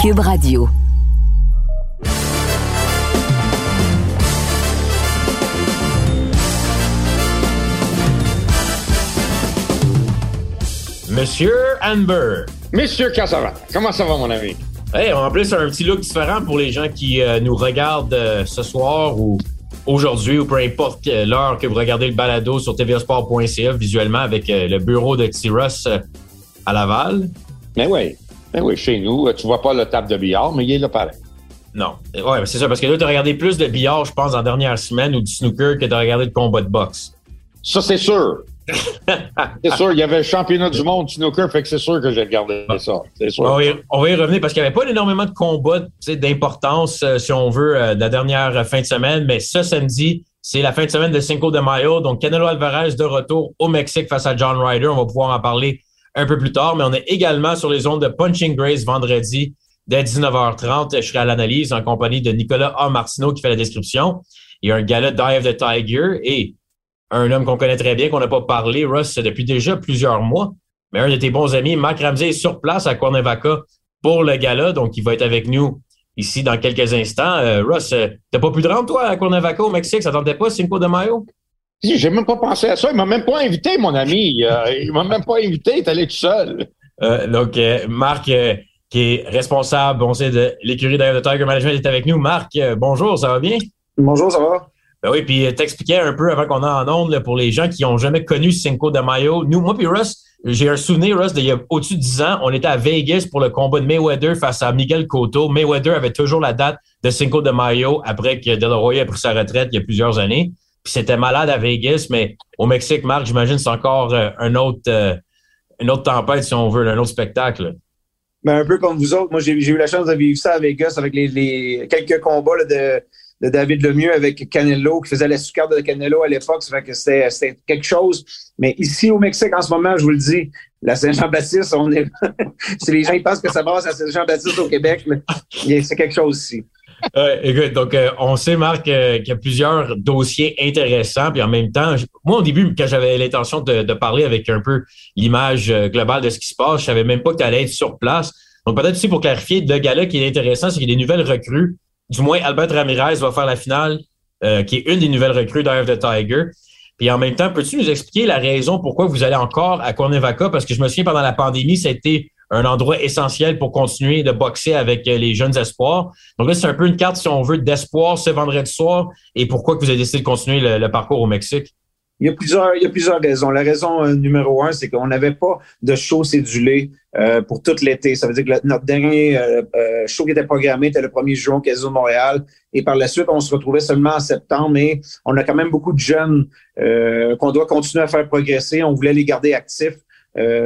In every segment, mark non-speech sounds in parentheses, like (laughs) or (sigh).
Cube Radio. Monsieur Amber. Monsieur Cassava, comment ça va, mon ami? Hey, en plus, un petit look différent pour les gens qui euh, nous regardent euh, ce soir ou aujourd'hui ou peu importe l'heure que vous regardez le balado sur tvasport.ca visuellement avec euh, le bureau de T-Russ à Laval. Ben oui, ben oui, chez nous, tu vois pas le table de billard, mais il est là pareil. Non, ouais, c'est ça, parce que là, tu as regardé plus de billard, je pense, en dernière semaine ou du snooker que de regarder de combat de boxe. Ça, c'est sûr. (laughs) c'est sûr, il y avait le championnat du monde snooker, fait que c'est sûr que j'ai regardé ça. C'est sûr. On va, y, on va, y, revenir parce qu'il n'y avait pas énormément de combats d'importance, euh, si on veut, euh, la dernière fin de semaine, mais ce samedi, c'est la fin de semaine de Cinco de Mayo. Donc, Canelo Alvarez de retour au Mexique face à John Ryder. On va pouvoir en parler un peu plus tard, mais on est également sur les ondes de Punching Grace vendredi dès 19h30. Je serai à l'analyse en compagnie de Nicolas A. Martineau qui fait la description. Il y a un gala of the Tiger et un homme qu'on connaît très bien, qu'on n'a pas parlé, Russ, depuis déjà plusieurs mois. Mais un de tes bons amis, Marc Ramsey, est sur place à Cuernavaca pour le gala, donc il va être avec nous ici dans quelques instants. Euh, Russ, euh, t'as pas pu de rendre, toi, à Cuernavaca, au Mexique? Ça tentait pas, Cinco de Mayo? J'ai même pas pensé à ça. Il m'a même pas invité, mon ami. Euh, il m'a même pas invité. Il est allé tout seul. Euh, donc, Marc, qui est responsable, on sait, de l'écurie de Tiger Management, est avec nous. Marc, bonjour, ça va bien? Bonjour, ça va? Ben oui, puis t'expliquais un peu avant qu'on a en onde pour les gens qui ont jamais connu Cinco de Mayo. Nous, moi puis Russ, j'ai un souvenir, Russ, d'il y a au-dessus de 10 ans, on était à Vegas pour le combat de Mayweather face à Miguel Cotto. Mayweather avait toujours la date de Cinco de Mayo après que De La Hoya a pris sa retraite il y a plusieurs années. Puis c'était malade à Vegas, mais au Mexique, Marc, j'imagine c'est encore euh, un autre, euh, une autre tempête, si on veut, un autre spectacle. Ben, un peu comme vous autres. Moi, j'ai eu la chance de vivre ça à Vegas avec les, quelques combats de David Lemieux avec Canelo, qui faisait la sucarde de Canelo à l'époque. Ça fait que c'était quelque chose. Mais ici, au Mexique, en ce moment, je vous le dis, la Saint-Jean-Baptiste, on est. (laughs) si les gens pensent que ça passe à Saint-Jean-Baptiste au Québec, mais c'est quelque chose ici. Ouais, écoute, donc euh, on sait, Marc, euh, qu'il y a plusieurs dossiers intéressants. Puis en même temps, moi, au début, quand j'avais l'intention de, parler avec un peu l'image euh, globale de ce qui se passe, je savais même pas que tu allais être sur place. Donc peut-être aussi pour clarifier, le gars-là qui est intéressant, c'est qu'il y a des nouvelles recrues du moins, Albert Ramirez va faire la finale, euh, qui est une des nouvelles recrues d'Eye of the Tiger. Puis en même temps, peux-tu nous expliquer la raison pourquoi vous allez encore à Cuernavaca? Parce que je me souviens, pendant la pandémie, été un endroit essentiel pour continuer de boxer avec euh, les jeunes espoirs. Donc là, c'est un peu une carte, si on veut, d'espoir ce vendredi soir. Et pourquoi que vous avez décidé de continuer le parcours au Mexique? Il y a plusieurs, il y a plusieurs raisons. La raison euh, numéro un, c'est qu'on n'avait pas de show cédulé euh, pour tout l'été. Ça veut dire que notre dernier euh, euh, show qui était programmé était le 1er juin au Casino Montréal. Et par la suite, on se retrouvait seulement en septembre, mais on a quand même beaucoup de jeunes qu'on doit continuer à faire progresser. On voulait les garder actifs,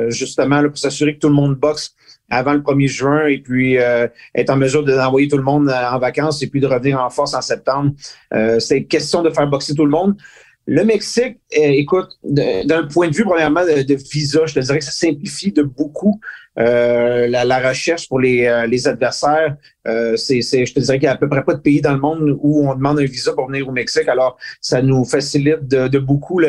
justement, là, pour s'assurer que tout le monde boxe avant le 1er juin et puis être en mesure d'envoyer tout le monde en vacances et puis de revenir en force en septembre. Euh, c'est question de faire boxer tout le monde. Le Mexique, euh, écoute, d'un point de vue premièrement de, visa, je te dirais que ça simplifie de beaucoup euh, la, recherche pour les, euh, les adversaires. c'est, je te dirais qu'il n'y a à peu près pas de pays dans le monde où on demande un visa pour venir au Mexique. Alors, ça nous facilite de, beaucoup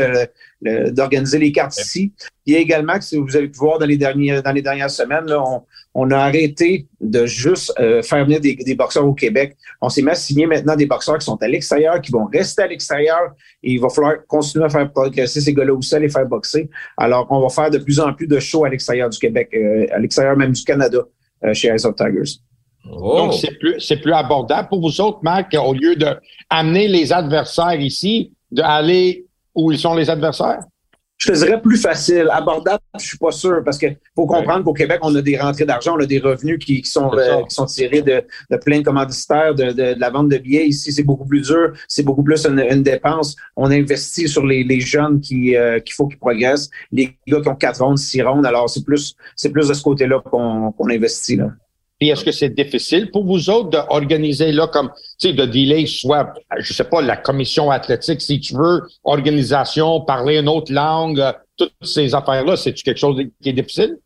d'organiser les cartes ici. Il y a également, si vous avez pu voir dans les, dernières, dans les dernières semaines, là, on, on a arrêté de juste euh, faire venir des, boxeurs au Québec. On s'est mis à signer maintenant des boxeurs qui sont à l'extérieur, qui vont rester à l'extérieur et il va falloir continuer à faire progresser ces gars-là aussi, à les faire boxer. Alors, on va faire de plus en plus de shows à l'extérieur du Québec, euh, à l'extérieur même du Canada euh, chez Ice of Tigers. Oh. Donc, c'est plus, c'est plus abordable pour vous autres, Marc, au lieu d'amener les adversaires ici, d'aller où ils sont les adversaires? Je te dirais plus facile. Abordable, je suis pas sûr, parce que faut comprendre qu'au Québec, on a des rentrées d'argent, on a des revenus qui, sont, euh, qui sont tirés de, de plein de commanditaires, de, de, la vente de billets. Ici, c'est beaucoup plus dur, c'est beaucoup plus une, dépense. On investit sur les, les jeunes qui euh, qu'il faut qu'ils progressent, les gars qui ont quatre rondes, six rondes. Alors, c'est plus c'est plus de ce côté-là qu'on qu'on investit. Là. Puis est-ce que c'est difficile pour vous autres d'organiser là comme, tu sais, de dealer soit, je sais pas, la commission athlétique, si tu veux, organisation, parler une autre langue, euh, toutes ces affaires-là, c'est quelque chose qui est difficile?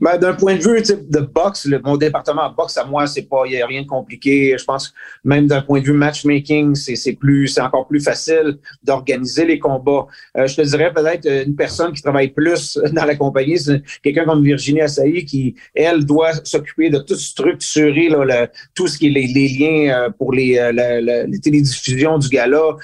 Ben, d'un point de vue de boxe, mon département boxe à moi, c'est pas, il n'y a rien de compliqué. Je pense que même d'un point de vue matchmaking, c'est plus, c'est encore plus facile d'organiser les combats. Euh, je te dirais peut-être une personne qui travaille plus (laughs) dans la compagnie, c'est quelqu'un comme Virginie Assaï qui, elle, doit s'occuper de tout structurer là, tout ce qui est les, liens euh, pour les, euh, les télédiffusions du gala,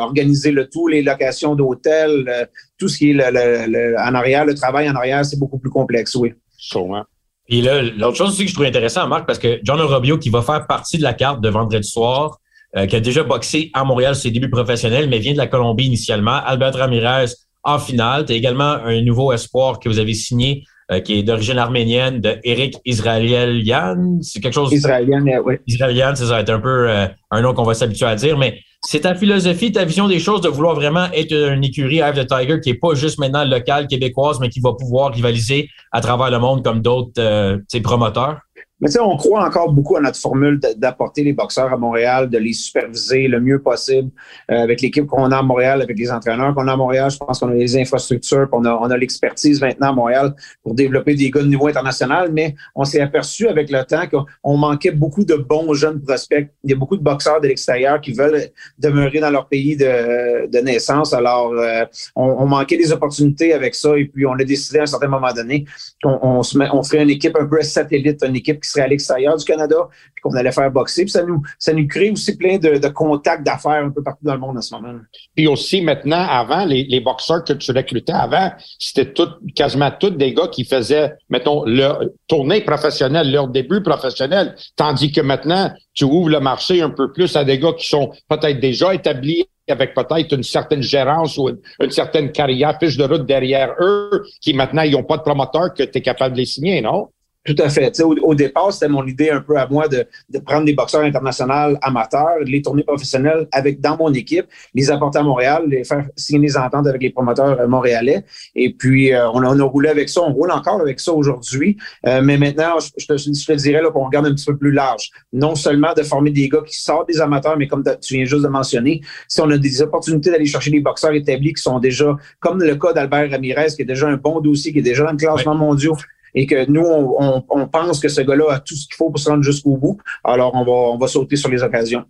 organiser le tout, les locations d'hôtels, tout ce qui est le, en arrière, le travail en arrière, c'est beaucoup plus complexe, oui. Sûrement. Puis là, l'autre chose aussi que je trouve intéressant, Marc, parce que John Robio, qui va faire partie de la carte de vendredi soir, euh, qui a déjà boxé à Montréal ses débuts professionnels, mais vient de la Colombie initialement, Albert Ramirez en finale. Tu as également un nouveau espoir que vous avez signé, euh, qui est d'origine arménienne, de Eric Israelian. C'est quelque chose. Israélien, oui. Israelian, ça va être un peu euh, un nom qu'on va s'habituer à dire, mais c'est ta philosophie, ta vision des choses de vouloir vraiment être une écurie Eye the Tiger qui est pas juste maintenant locale québécoise, mais qui va pouvoir rivaliser à travers le monde comme d'autres euh, promoteurs? Mais tu sais, on croit encore beaucoup à notre formule d'apporter les boxeurs à Montréal, de les superviser le mieux possible euh, avec l'équipe qu'on a à Montréal, avec les entraîneurs qu'on a à Montréal. Je pense qu'on a les infrastructures, on a, on a l'expertise maintenant à Montréal pour développer des gars de niveau international. Mais on s'est aperçu avec le temps qu'on manquait beaucoup de bons jeunes prospects. Il y a beaucoup de boxeurs de l'extérieur qui veulent demeurer dans leur pays de, de naissance. Alors, euh, on, on, manquait des opportunités avec ça. Et puis, on a décidé à un certain moment donné qu'on on se met, on ferait une équipe un peu satellite, une équipe qui serait à l'extérieur du Canada, puis qu'on allait faire boxer. Puis ça nous, ça nous crée aussi plein de, contacts d'affaires un peu partout dans le monde en ce moment. Puis aussi, maintenant, avant, les, boxeurs que tu recrutais avant, c'était tout, quasiment tous des gars qui faisaient, mettons, leur tournée professionnelle, leur début professionnel. Tandis que maintenant, tu ouvres le marché un peu plus à des gars qui sont peut-être déjà établis avec peut-être une certaine gérance ou une, certaine carrière, fiche de route derrière eux, qui maintenant, ils n'ont pas de promoteur que tu es capable de les signer, non? Tout à fait. Au, au, départ, c'était mon idée un peu à moi de, de, prendre des boxeurs internationaux amateurs, de les tourner professionnels avec dans mon équipe, les apporter à Montréal, les faire signer des ententes avec les promoteurs euh, montréalais. Et puis, euh, on, a, on, a, roulé avec ça. On roule encore avec ça aujourd'hui. Euh, mais maintenant, je, te, je te dirais qu'on regarde un petit peu plus large. Non seulement de former des gars qui sortent des amateurs, mais comme tu viens juste de mentionner, si on a des opportunités d'aller chercher des boxeurs établis qui sont déjà, comme le cas d'Albert Ramirez, qui est déjà un bon dossier, qui est déjà dans le classement mondial, et que nous, on, pense que ce gars-là a tout ce qu'il faut pour se rendre jusqu'au bout. Alors, on va, on va sauter sur les occasions.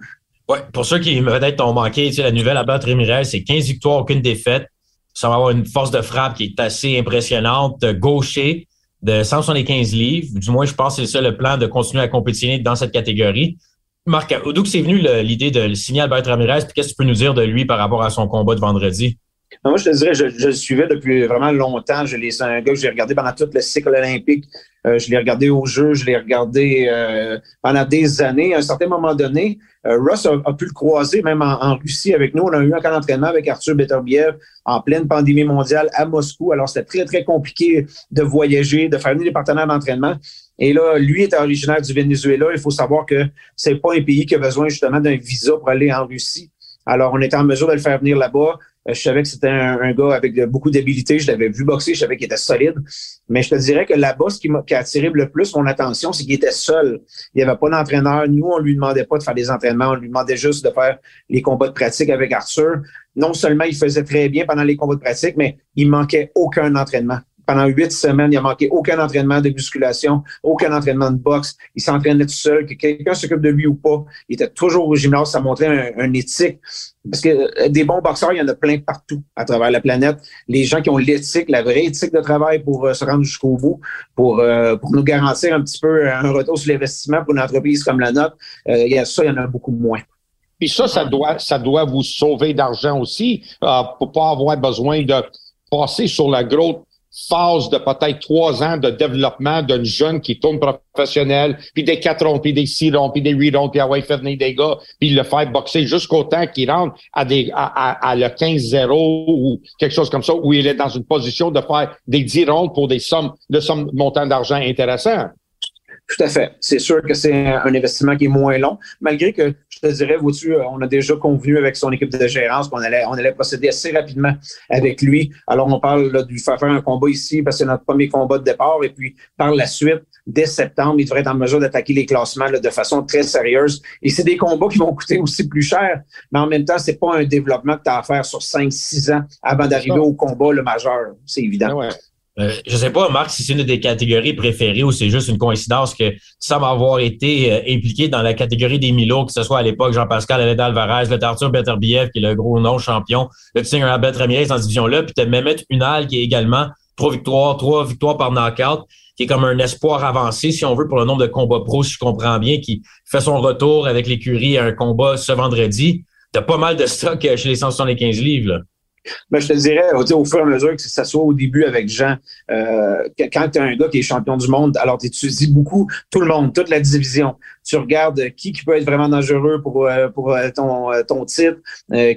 Ouais, pour ceux qui peut-être ont manqué, la nouvelle à battre Ramirez, c'est 15 victoires, aucune défaite. Ça va avoir une force de frappe qui est assez impressionnante, gaucher de 175 livres. Du moins, je pense que c'est ça le plan de continuer à compétitionner dans cette catégorie. Marc, d'où c'est venu l'idée de signer Albert Ramirez? Puis qu'est-ce que tu peux nous dire de lui par rapport à son combat de vendredi? Moi, je te dirais, je, je, le suivais depuis vraiment longtemps. C'est un gars que j'ai regardé pendant tout le cycle olympique. Euh, je l'ai regardé au jeu, je l'ai regardé euh, pendant des années. À un certain moment donné, euh, Russ a, pu le croiser même en, Russie avec nous. On a eu un camp d'entraînement avec Arthur Beterbiev en pleine pandémie mondiale à Moscou. Alors, c'était très, très compliqué de voyager, de faire venir des partenaires d'entraînement. Et là, lui est originaire du Venezuela. Il faut savoir que c'est pas un pays qui a besoin justement d'un visa pour aller en Russie. Alors, on était en mesure de le faire venir là-bas. Euh, je savais que c'était un, gars avec beaucoup d'habilité. Je l'avais vu boxer, je savais qu'il était solide. Mais je te dirais que là-bas, ce qui, m'a, qui a attiré le plus mon attention, c'est qu'il était seul. Il n'y avait pas d'entraîneur. Nous, on lui demandait pas de faire des entraînements. On lui demandait juste de faire les combats de pratique avec Arthur. Non seulement il faisait très bien pendant les combats de pratique, mais il manquait aucun entraînement pendant huit semaines, il a manqué aucun entraînement de musculation, aucun entraînement de boxe. Il s'entraînait tout seul, que quelqu'un s'occupe de lui ou pas. Il était toujours au gymnase, ça montrait un, éthique. Parce que euh, des bons boxeurs, il y en a plein partout à travers la planète. Les gens qui ont l'éthique, la vraie éthique de travail pour euh, se rendre jusqu'au bout, pour, euh, pour nous garantir un petit peu un retour sur l'investissement pour une entreprise comme la nôtre, il y a ça, il y en a beaucoup moins. Puis ça, ça doit, ça doit vous sauver d'argent aussi, pour pas avoir besoin de passer sur la grosse phase de peut-être trois ans de développement d'un jeune qui tourne professionnel, puis des quatre ronds, puis des six ronds, puis des huit ronds, puis à ouais, fait venir des gars, puis le faire boxer jusqu'au temps qu'il rentre à des à, à, le 15-0 ou quelque chose comme ça, où il est dans une position de faire des 10 rondes pour des sommes de sommes montant d'argent intéressants. Tout à fait. C'est sûr que c'est un investissement qui est moins long, malgré que je te dirais, vois-tu, on a déjà convenu avec son équipe de gérance qu'on allait, on allait procéder assez rapidement avec lui. Alors, on parle là, de lui faire faire un combat ici parce que c'est notre premier combat de départ. Et puis, par la suite, dès septembre, il devrait être en mesure d'attaquer les classements de façon très sérieuse. Et c'est des combats qui vont coûter aussi plus cher, mais en même temps, c'est pas un développement que tu as à faire sur 5-6 ans avant d'arriver au combat le majeur. C'est évident. Ah Euh, je sais pas, Marc, si c'est une des catégories préférées ou c'est juste une coïncidence que tu sembles avoir été euh, impliqué dans la catégorie des Milo, que ce soit à l'époque Jean-Pascal Aleda Alvarez, le Arthur Beterbiev, qui est le gros nom champion, le Tinger Albert Ramirez dans cette division-là, puis tu as Mehmet Unal, qui est également trois victoires, trois victoires par knockout, qui est comme un espoir avancé, si on veut, pour le nombre de combats pro, si je comprends bien, qui fait son retour avec l'écurie à un combat ce vendredi. T'as pas mal de stock euh, chez les 175 livres, là. Ben, je te dirais, au fur et à mesure que ça soit au début avec Jean, euh, quand tu as un gars qui est champion du monde, alors tu étudies beaucoup tout le monde, toute la division. Tu regardes qui, qui peut être vraiment dangereux pour, euh, pour euh, ton, ton titre,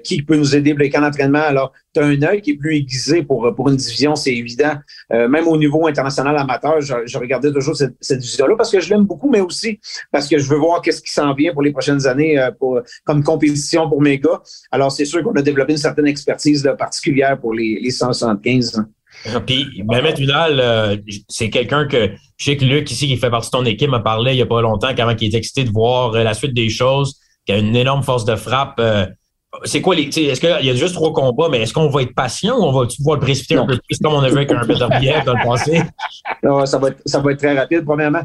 qui peut nous aider pour les camps d'entraînement. Alors, tu as un œil qui est plus aiguisé pour, pour une division, c'est évident. même au niveau international amateur, je, je regardais toujours cette, cette division-là parce que je l'aime beaucoup, mais aussi parce que je veux voir qu'est-ce qui s'en vient pour les prochaines années pour, comme compétition pour mes gars. Alors, c'est sûr qu'on a développé une certaine expertise là, particulière pour les, les 175. Puis, Mehmet Unal, euh, c'est quelqu'un que je sais que Luc, ici, qui fait partie de ton équipe, m'a parlé il n'y a pas longtemps, quand il est excité de voir euh, la suite des choses, qui a une énorme force de frappe. Euh, c'est quoi les. Est-ce qu'il y a juste trois combats, mais est-ce qu'on va être patient ou on va pouvoir le précipiter un peu plus comme on a vu avec un Peter Biev dans le passé? (laughs) Non, ça va, être, ça va être très rapide. Premièrement,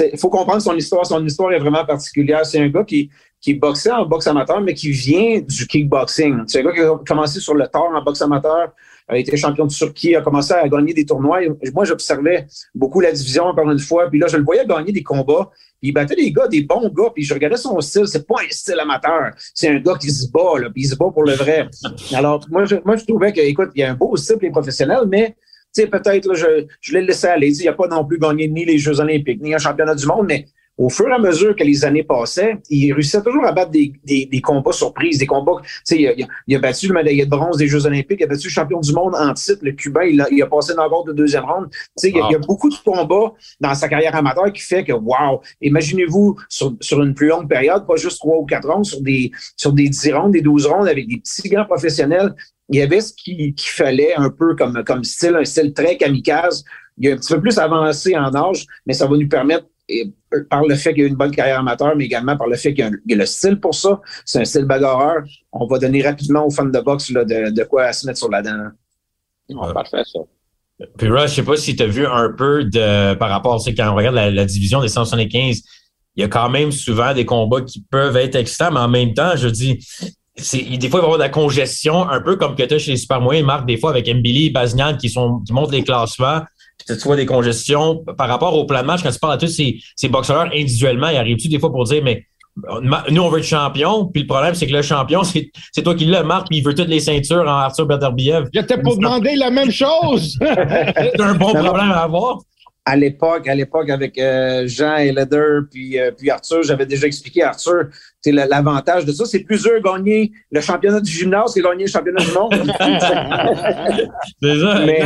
il faut comprendre son histoire. Son histoire est vraiment particulière. C'est un gars qui, qui boxait en boxe amateur, mais qui vient du kickboxing. C'est un gars qui a commencé sur le tard en boxe amateur, a été champion de Turquie, a commencé à gagner des tournois. Moi, j'observais beaucoup la division, encore une fois. Puis là, je le voyais gagner des combats. Puis il battait des gars, des bons gars. Puis je regardais son style. C'est pas un style amateur. C'est un gars qui se bat, là. Puis il se bat pour le vrai. Alors, moi, je, moi, je trouvais que, écoute, il y a un beau style, les professionnels, mais tu sais, peut-être, je, je l'ai laissé aller. Il n'a pas non plus gagné ni les Jeux olympiques, ni un championnat du monde, mais au fur et à mesure que les années passaient, il réussissait toujours à battre des, des, des combats surprises, des combats. Tu sais, il, a, il a battu le médaillé de bronze des Jeux Olympiques, il a battu le champion du monde en titre, le Cubain, il a, il a passé dans le de deuxième ronde. Tu sais, il, y a, il y a beaucoup de combats dans sa carrière amateur qui fait que, wow, imaginez-vous sur, sur une plus longue période, pas juste trois ou quatre rondes, sur des, sur des dix rondes, des douze rondes avec des petits grands professionnels. Il y avait ce qu'il fallait un peu comme, comme style, un style très kamikaze. Il est un petit peu plus avancé en âge, mais ça va nous permettre et par le fait qu'il y a une bonne carrière amateur, mais également par le fait qu'il y, a le style pour ça. C'est un style bagarreur. On va donner rapidement aux fans de boxe là, de, de, quoi se mettre sur la dent. Oh, parfait, ça. Puis Russ, je sais pas si tu as vu un peu de par rapport, tu sais, quand on regarde la, la division des 175, il y a quand même souvent des combats qui peuvent être excitants, mais en même temps, je dis, des fois, il va y avoir de la congestion, un peu comme que tu as chez les super moyens, Marc, des fois avec Mbili et Baznian qui, sont, qui montent les classements tu vois des congestions par rapport au plan de match, quand tu parles à tous ces, ces boxeurs individuellement, il arrive-tu des fois pour dire, mais nous, on veut être champion, puis le problème, c'est que le champion, (laughs) c'est toi qui le marque, puis il veut toutes les ceintures en Arthur Beterbiev. J'étais pour demander la même chose! (laughs) c'est un bon problème à avoir. À l'époque, à l'époque, avec euh, Jean et Leder, puis, euh, puis Arthur, j'avais déjà expliqué à Arthur, c'est l'avantage de ça, c'est plus eux gagner le championnat du gymnase que gagner le championnat du monde. (laughs) c'est ça, Mais,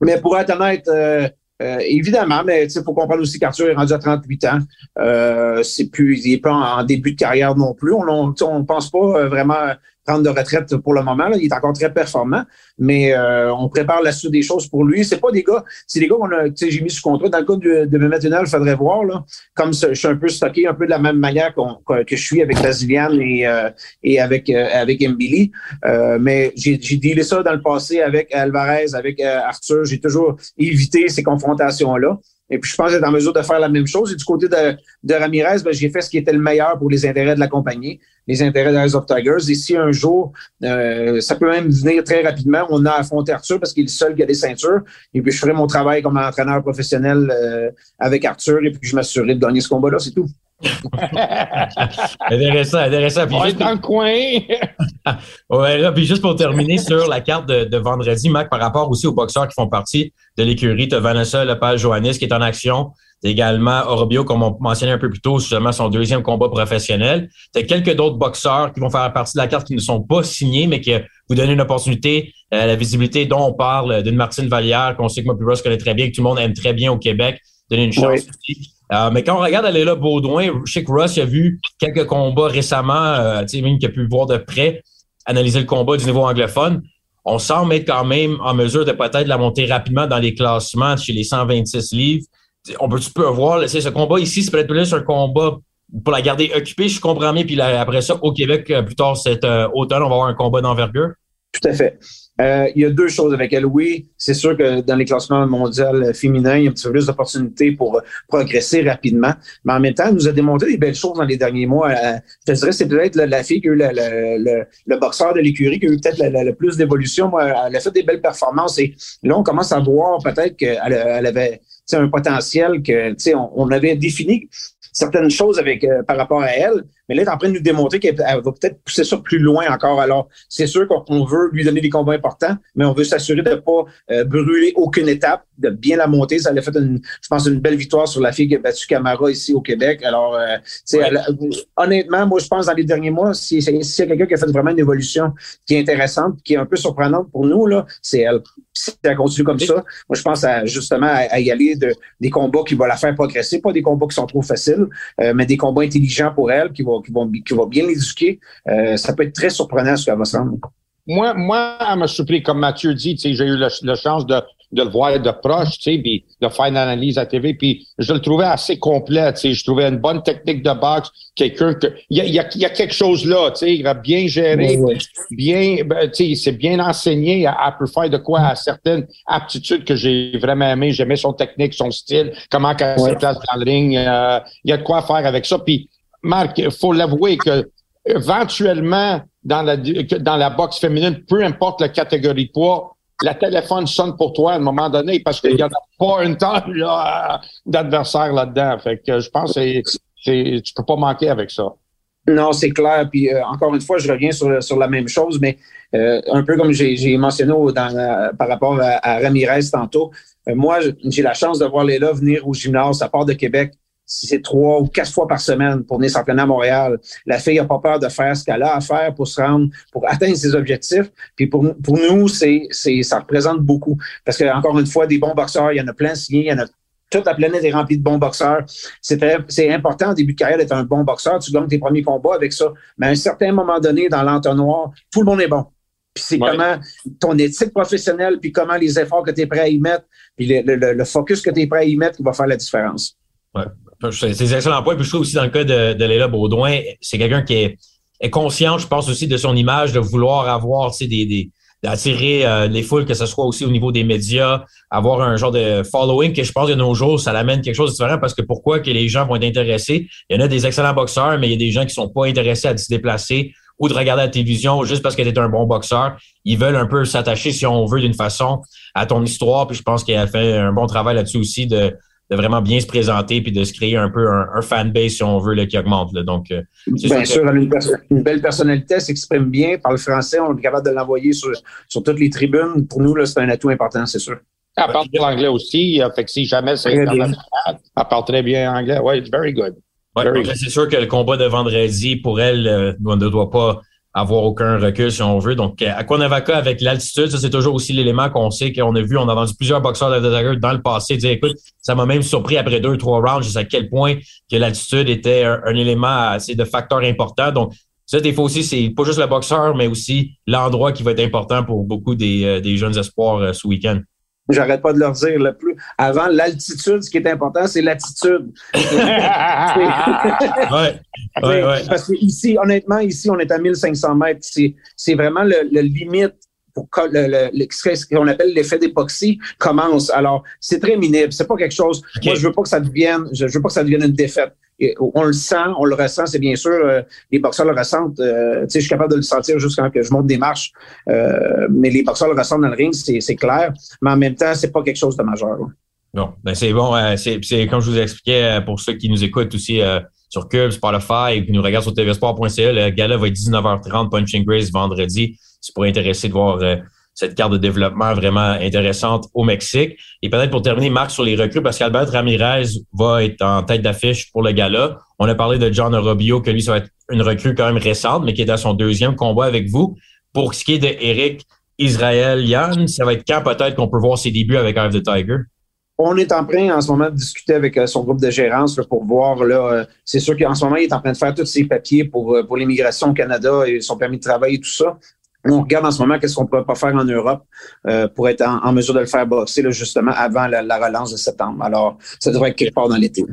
mais pour être honnête, euh, euh, évidemment, mais il faut comprendre aussi qu'Arthur est rendu à 38 ans. Euh, c'est plus, il n'est pas en, début de carrière non plus. On ne pense pas vraiment de retraite pour le moment. Il est encore très performant, mais euh, on prépare la suite des choses pour lui. C'est pas des gars, c'est des gars qu'on a, j'ai mis sous contrat. Dans le cas de, de Mehmet il faudrait voir là, comme je suis un peu stocké un peu de la même manière que je suis avec Basilian et euh, et avec euh, avec Mbili. Euh, mais j'ai j'ai dealé ça dans le passé avec Alvarez, avec euh, Arthur. J'ai toujours évité ces confrontations là. Et puis, je pense être en mesure de faire la même chose. Et du côté de, de Ramirez, ben, j'ai fait ce qui était le meilleur pour les intérêts de la compagnie, les intérêts de Rise of Tigers. Et si un jour, euh, ça peut même venir très rapidement, on a affronté Arthur parce qu'il est le seul qui a des ceintures. Et puis, je ferai mon travail comme entraîneur professionnel euh, avec Arthur et puis je m'assurerai de gagner ce combat-là, c'est tout. (laughs) intéressant, intéressant. Puis juste... dans le coin. (laughs) ouais, puis juste pour terminer sur la carte de, de, vendredi, Mac, par rapport aussi aux boxeurs qui font partie de l'écurie, tu as Vanessa Lepage-Johannis qui est en action. Tu également Orbio, comme on mentionnait un peu plus tôt, justement son deuxième combat professionnel. Tu as quelques d'autres boxeurs qui vont faire partie de la carte qui ne sont pas signés, mais qui vous donnent une opportunité, euh, la visibilité dont on parle d'une Martine Vallière, qu'on sait que moi, connaît très bien, que tout le monde aime très bien au Québec, donner une chance aussi. Euh, mais quand on regarde Aléla Baudouin, je sais que Russ a vu quelques combats récemment, euh, même qu'il a pu voir de près, analyser le combat du niveau anglophone. On semble être quand même en mesure de peut-être la monter rapidement dans les classements chez les 126 livres. On peut, tu peux voir, ce combat ici, c'est peut-être plus un combat pour la garder occupée, je comprends bien. Puis après ça, au Québec, euh, plus tard cet euh, automne, on va avoir un combat d'envergure. Tout à fait. Euh, il y a deux choses avec elle. Oui, c'est sûr que dans les classements mondiaux féminins, il y a un petit peu plus d'opportunités pour progresser rapidement. Mais en même temps, elle nous a démontré des belles choses dans les derniers mois. Euh, je dirais, c'est peut-être la, fille qui a eu le, le, boxeur de l'écurie qui a eu peut-être le, plus d'évolution. Elle a fait des belles performances et là, on commence à voir peut-être qu'elle elle avait un potentiel que on, on avait défini certaines choses avec euh, par rapport à elle, mais là, elle est en train de nous démontrer qu'elle va peut-être pousser ça plus loin encore. Alors, c'est sûr qu'on veut lui donner des combats importants, mais on veut s'assurer de ne pas euh, brûler aucune étape, de bien la monter. Ça a fait, une, je pense, une belle victoire sur la fille qui a battu Camara ici au Québec. Alors, euh, honnêtement, moi, je pense dans les derniers mois, si, si, y a quelqu'un qui a fait vraiment une évolution qui est intéressante, qui est un peu surprenante pour nous, là, c'est elle. Si elle continue comme ça, moi, je pense à, justement à, y aller de, des combats qui vont la faire progresser, pas des combats qui sont trop faciles, euh, mais des combats intelligents pour elle, qui vont qui, vont, qui va bien l'éduquer, euh, ça peut être très surprenant ce qu'elle va se rendre. Moi, moi, elle m'a surpris, comme Mathieu dit, j'ai eu la chance de, de le voir de proche, tu sais, puis de faire une analyse à TV, puis je le trouvais assez complet, tu sais, je trouvais une bonne technique de boxe, quelqu'un que, il y a, y, a, y a, quelque chose là, tu sais, il a bien géré, bien, ben, tu sais, c'est bien enseigné, elle, peut faire de quoi à certaines aptitudes que j'ai vraiment aimé, j'aimais son technique, son style, comment elle se place dans le ring, euh, il y a de quoi faire avec ça, puis Marc, il faut l'avouer que éventuellement, dans la, dans la boxe féminine, peu importe la catégorie de poids, la téléphone sonne pour toi à un moment donné parce qu'il n'y en a pas une tonne d'adversaires là-dedans. Fait que je pense que c'est, tu peux pas manquer avec ça. Non, c'est clair. Puis euh, encore une fois, je reviens sur, sur la même chose, mais euh, un peu comme j'ai, mentionné dans, par rapport à, Ramirez tantôt, euh, moi, j'ai la chance de voir Léla venir au gymnase, à part de Québec, si c'est trois ou quatre fois par semaine pour venir s'entraîner à Montréal. La fille n'a pas peur de faire ce qu'elle a à faire pour se rendre, pour atteindre ses objectifs. Puis pour, pour nous, c'est, c'est, ça représente beaucoup. Parce que, encore une fois, des bons boxeurs, il y en a plein signés, il y en a toute la planète est remplie de bons boxeurs. C'est, c'est important au début de carrière d'être un bon boxeur. Tu gagnes tes premiers combats avec ça. Mais à un certain moment donné, dans l'entonnoir, tout le monde est bon. Puis c'est comment ton éthique professionnelle, puis comment les efforts que tu es prêt à y mettre, puis le, le, le focus que tu es prêt à y mettre qui va faire la différence. Ouais. C'est un excellent point. Puis je trouve aussi dans le cas de, de Léla Baudouin, c'est quelqu'un qui est, conscient, je pense aussi, de son image, de vouloir avoir des, des d'attirer euh, les foules, que ce soit aussi au niveau des médias, avoir un genre de following que je pense de nos jours, ça l'amène quelque chose de différent parce que pourquoi que les gens vont être intéressés? Il y en a des excellents boxeurs, mais il y a des gens qui sont pas intéressés à se déplacer ou de regarder la télévision juste parce que tu es un bon boxeur. Ils veulent un peu s'attacher, si on veut, d'une façon à ton histoire. Puis je pense qu'elle fait un bon travail là-dessus aussi de, de vraiment bien se présenter puis de se créer un peu un, fanbase, si on veut, là, qui augmente. Là. Donc, euh, Bien sûr, une, belle personnalité s'exprime bien, parle français, on est capable de l'envoyer sur, sur toutes les tribunes. Pour nous, c'est un atout important, c'est sûr. Elle parle l'anglais aussi, fait que si jamais c'est elle parle très bien anglais. Oui, it's very good. c'est sûr que le combat de vendredi, pour elle, euh, ne doit pas avoir aucun recul si on veut. Donc, à Cuernavaca, avec l'altitude, ça c'est toujours aussi l'élément qu'on sait qu'on a vu, on a vendu plusieurs boxeurs de dans le passé dire, écoute, ça m'a même surpris après deux, trois rounds, je sais à quel point que l'altitude était un, élément assez de facteur important. Donc, ça, des fois aussi, c'est pas juste le boxeur, mais aussi l'endroit qui va être important pour beaucoup des, euh, des jeunes espoirs euh, ce week-end. J'arrête pas de leur dire le plus. Avant l'altitude, ce qui est important, c'est l'attitude. (laughs) ouais, (laughs) ouais, ouais. Parce que ici, honnêtement, ici, on est à 1500 mètres. C'est vraiment le, le limite pour le, le, ce qu'on appelle l'effet d'époxy commence. Alors, c'est très minime. C'est pas quelque chose. Moi, je veux pas que ça devienne, je veux pas que ça devienne une défaite on le sent, on le ressent, c'est bien sûr, euh, les boxeurs le ressentent. Euh, je suis capable de le sentir juste quand je monte des marches, euh, mais les boxeurs le ressentent dans le ring, c'est clair. Mais en même temps, c'est pas quelque chose de majeur. Non, ben c'est bon. c'est comme je vous expliquais pour ceux qui nous écoutent aussi sur Cube, Spotify et qui nous regardent sur tvsport.ca, le gala va être 19h30, Punching Grace vendredi. Si pour intéresser de voir cette carte de développement vraiment intéressante au Mexique. Et peut-être pour terminer, Marc, sur les recrues, parce qu'Albert Ramirez va être en tête d'affiche pour le gala. On a parlé de John Robio, que lui, ça va être une recrue quand même récente, mais qui est à son deuxième combat avec vous. Pour ce qui est de Israël Yann, ça va être quand peut-être qu'on peut voir ses débuts avec Eye the Tiger? On est en train en ce moment de discuter avec euh, son groupe de gérance pour voir. Là, euh, c'est sûr qu'en ce moment, il est en train de faire tous ses papiers pour, euh, pour l'immigration au Canada et son permis de travail et tout ça on regarde en ce moment qu'est-ce qu'on pourrait pas faire en Europe euh, pour être en, mesure de le faire boxer là, justement avant la, relance de septembre. Alors, ça devrait être quelque part dans l'été.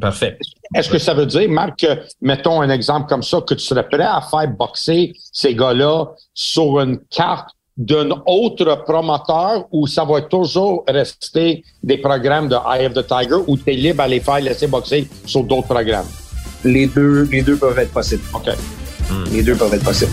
Parfait. Est-ce que ça veut dire, Marc, mettons un exemple comme ça, que tu serais prêt à faire boxer ces gars-là sur une carte d'un autre promoteur ou ça va toujours rester des programmes de Eye of the Tiger ou tu es libre à les faire laisser boxer sur d'autres programmes? Les deux, les deux peuvent être possibles. OK. Les deux peuvent être possibles.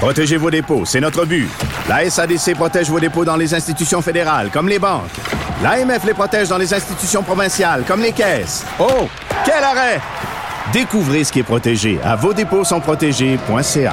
Protégez vos dépôts, c'est notre but. La SADC protège vos dépôts dans les institutions fédérales, comme les banques. L'AMF les protège dans les institutions provinciales, comme les caisses. Oh, quel arrêt! Découvrez ce qui est protégé à vos dépôts sont protégés.ca.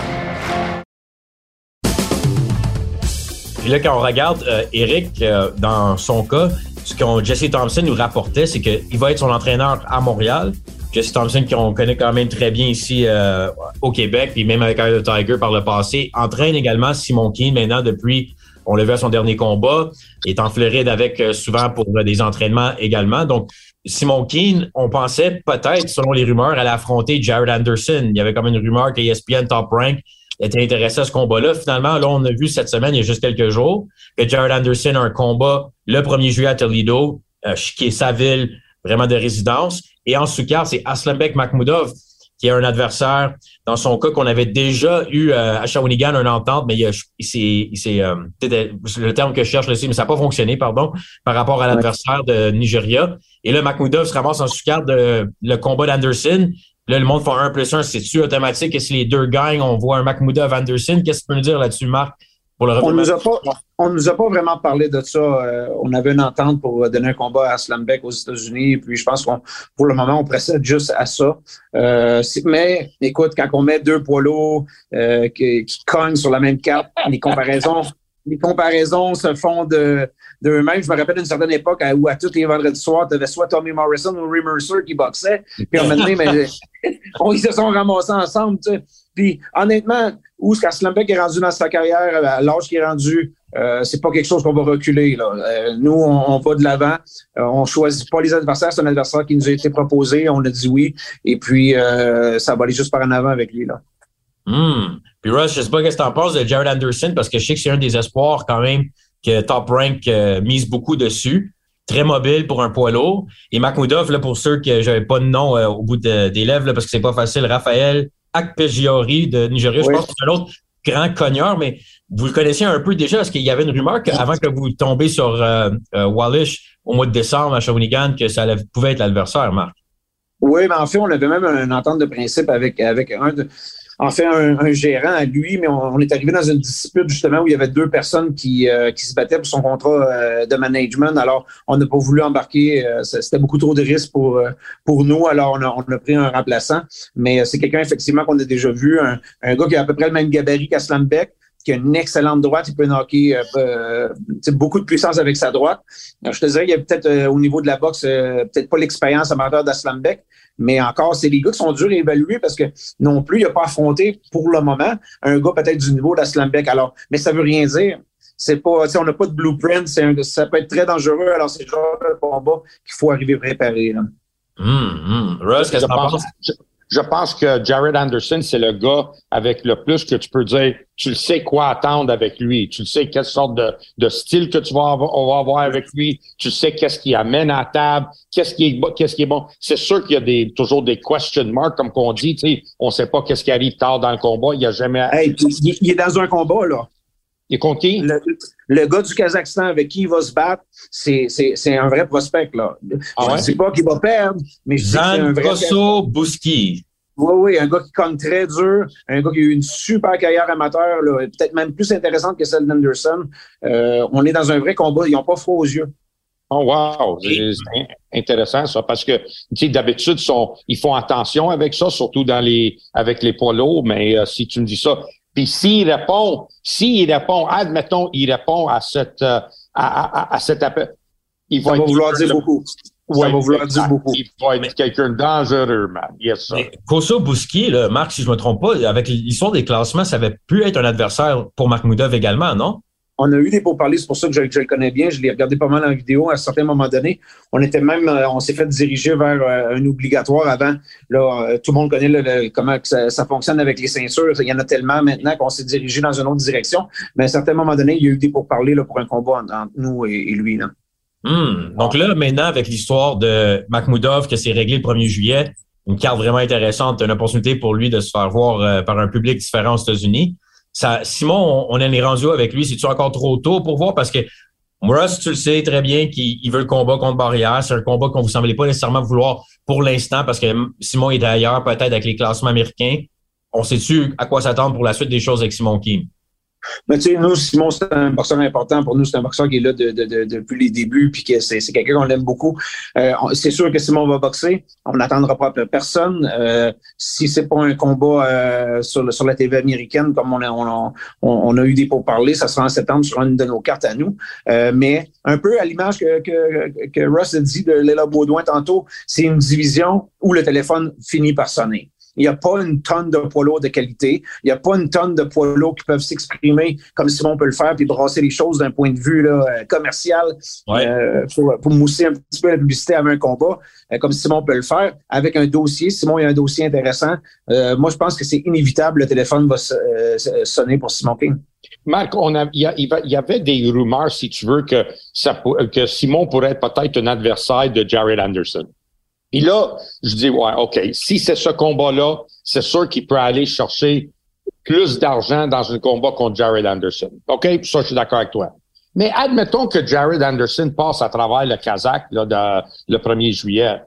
Puis là, quand on regarde euh, Eric, euh, dans son cas, ce que Jesse Thompson nous rapportait, c'est qu'il va être son entraîneur à Montréal. Jesse Thompson, qu'on connaît quand même très bien ici euh, au Québec, puis même avec Eye Tiger par le passé, entraîne également Simon Keane maintenant depuis, on l'a vu à son dernier combat, est en Floride avec souvent pour des entraînements également. Donc, Simon Keane, on pensait peut-être, selon les rumeurs, aller affronter Jared Anderson. Il y avait comme une rumeur que ESPN Top Rank était intéressé à ce combat-là. Finalement, là, on a vu cette semaine, il y a juste quelques jours, que Jared Anderson a un combat le 1er juillet à Toledo, euh, qui est sa ville vraiment de résidence. Et en sous-carte, c'est Aslambek Makhmoudov, qui est un adversaire, dans son cas, qu'on avait déjà eu euh, à Shawinigan, un entente, mais il, c'est euh, le terme que je cherche, mais ça n'a pas fonctionné, pardon, par rapport à l'adversaire de Nigeria. Et là, Makhmoudov se ramasse en sous-carte de le combat d'Anderson. Là, le monde fait un plus un, c'est-tu automatique? Que si les deux gagnent, on voit un Makhmoudov Anderson? Qu'est-ce que tu peux nous dire là-dessus, Marc? Pour le on nous a pas, on nous a pas vraiment parlé de ça. Euh, on avait une entente pour donner un combat à Slambek aux États-Unis, puis je pense qu'on, pour le moment, on précède juste à ça. Euh, mais écoute, quand on met deux poids lourds euh, qui, qui cognent sur la même carte, les comparaisons, (laughs) les comparaisons se font de d'eux-mêmes. Je me rappelle d'une certaine époque où à tous les vendredis soirs, tu avais soit Tommy Morrison ou Ray Mercer qui boxaient. Puis (laughs) on donné, mais ils se sont ramassés ensemble. Tu sais. Puis honnêtement, où ce qu'Aslambeck est rendu dans sa carrière, à l'âge qu'il est rendu, euh, c'est pas quelque chose qu'on va reculer. Euh, nous, on, va de l'avant. Euh, on choisit pas les adversaires. C'est un adversaire qui nous a été proposé. On a dit oui. Et puis, euh, ça va aller juste par en avant avec lui. Là. Hmm. Puis Russ, je sais pas ce que tu en penses de Jared Anderson parce que je sais que c'est un des espoirs quand même que Top Rank euh, mise beaucoup dessus. Très mobile pour un poids lourd. Et Makhmoudov, là, pour ceux que j'avais pas de nom au bout de, des lèvres, là, parce que c'est pas facile, Raphaël Akpejiori de Nigeria, je pense que c'est un autre grand cogneur, mais vous le connaissiez un peu déjà parce qu'il y avait une rumeur qu'avant que vous tombiez sur euh, Wallish au mois de décembre à Shawinigan, que ça pouvait être l'adversaire, Marc. Oui, mais en fait, on avait même une entente de principe avec, avec un de, en fait un, gérant à lui, mais on, est arrivé dans une dispute justement où il y avait deux personnes qui, euh, qui se battaient pour son contrat euh, de management. Alors, on n'a pas voulu embarquer. Euh, C'était beaucoup trop de risques pour, pour nous. Alors, on a, on a pris un remplaçant. Mais c'est quelqu'un, effectivement, qu'on a déjà vu. Un, un, gars qui a à peu près le même gabarit qu'Aslambeck qui a une excellente droite, il peut knocker euh, beaucoup de puissance avec sa droite. je te dirais qu'il y a peut-être au niveau de la boxe, peut-être pas l'expérience amateur d'Aslambeck, mais encore, c'est des gars qui sont durs à évaluer parce que non plus, il n'a pas affronté pour le moment un gars peut-être du niveau d'Aslambeck. Alors, mais ça veut rien dire. C'est pas, on n'a pas de blueprint. Un, ça peut être très dangereux. Alors, c'est le genre de combat qu'il faut arriver préparé. Là. Mmh, Russ, qu'est-ce que tu penses? Je pense que Jared Anderson, c'est le gars avec le plus que tu peux dire, tu le sais quoi attendre avec lui, tu le sais quelle sorte de, de style que tu vas avoir, on va avoir avec lui, tu sais qu'est-ce qui amène à table, qu'est-ce qui est qu'est-ce qui est bon. C'est sûr qu'il y a des toujours des question marks comme qu'on dit, tu sais, on sait pas qu'est-ce qui arrive tard dans le combat, il y a jamais. Hey, il est dans un combat là. Il est contre qui? Le, gars du Kazakhstan avec qui il va se battre, c'est, c'est, un vrai prospect, là. Ah je ne sais pas qu'il va perdre, mais je sais que c'est un vrai. Bouski. Oui, oui, un gars qui compte très dur, un gars qui a eu une super carrière amateur, peut-être même plus intéressante que celle d'Anderson. Euh, on est dans un vrai combat, ils n'ont pas froid aux yeux. Oh wow, c'est intéressant ça parce que tu sais d'habitude ils font attention avec ça surtout dans les avec les poids lourds mais euh, si tu me dis ça puis s'il répond, s'il répond, admettons, il répond à cette, euh, à, à, à, cet appel, il va, vouloir dire beaucoup. ça Ouais, va vouloir dire beaucoup. Il va être quelqu'un de dangereux, man. Yes, sir. Mais Koso Bouski, là, Marc, si je me trompe pas, avec l'histoire des classements, ça avait pu être un adversaire pour Makhmoudov également, non? On a eu des pourparlers, c'est pour ça que je, le connais bien. Je l'ai regardé pas mal en vidéo à un certain moment donné. On était même, euh, on s'est fait diriger vers euh, un obligatoire avant. Euh, tout le monde connaît comment ça, fonctionne avec les ceintures. Il y en a tellement maintenant qu'on s'est dirigé dans une autre direction. Mais à un certain moment donné, il y a eu des pourparlers pour un combat entre, nous et, lui. Hmm. Donc là, maintenant, avec l'histoire de Makhmoudov, que c'est réglé le 1er juillet, une carte vraiment intéressante, une opportunité pour lui de se faire voir par un public différent aux États-Unis. Simon, on, on en est rendu avec lui. C'est-tu encore trop tôt pour voir? Parce que Russ, tu le sais très bien qu'il il veut le combat contre Barrière. C'est un combat qu'on vous semblez pas nécessairement vouloir pour l'instant parce que Simon est ailleurs, peut-être avec les classements américains. On sait-tu à quoi s'attendre pour la suite des choses avec Simon Kim? Mais tu sais, nous, Simon, c'est un boxeur important. Pour nous, c'est un boxeur qui est là de, de, de- depuis les débuts, puis que c'est quelqu'un qu'on aime beaucoup. Euh, c'est sûr que Simon va boxer. On n'attendra pas personne. Euh, si c'est pas un combat euh, sur, le- sur la TV américaine, comme on a, on a, on a eu des pourparlers, ça sera en septembre sur une de nos cartes à nous. Euh, mais un peu à l'image que, que, que Russ a dit de Léla Baudouin tantôt, c'est une division où le téléphone finit par sonner. Il n'y a pas une tonne de poids lourds de qualité. Il n'y a pas une tonne de poids lourds qui peuvent s'exprimer comme Simon peut le faire puis brasser les choses d'un point de vue là, euh, commercial Ouais. euh, pour, pour mousser un petit peu la publicité avant un combat, euh, comme Simon peut le faire, avec un dossier. Simon, il y a un dossier intéressant. Euh, moi, je pense que c'est inévitable. Le téléphone va so- sonner pour Simon King. Marc, on a, il, y avait des rumeurs, si tu veux, que, ça, que Simon pourrait être peut-être un adversaire de Jared Anderson. Et là, je dis, ouais, OK, si c'est ce combat-là, c'est sûr qu'il peut aller chercher plus d'argent dans un combat contre Jared Anderson. OK? Ça, je suis d'accord avec toi. Mais admettons que Jared Anderson passe à travers le Kazakh là, de- le 1er juillet.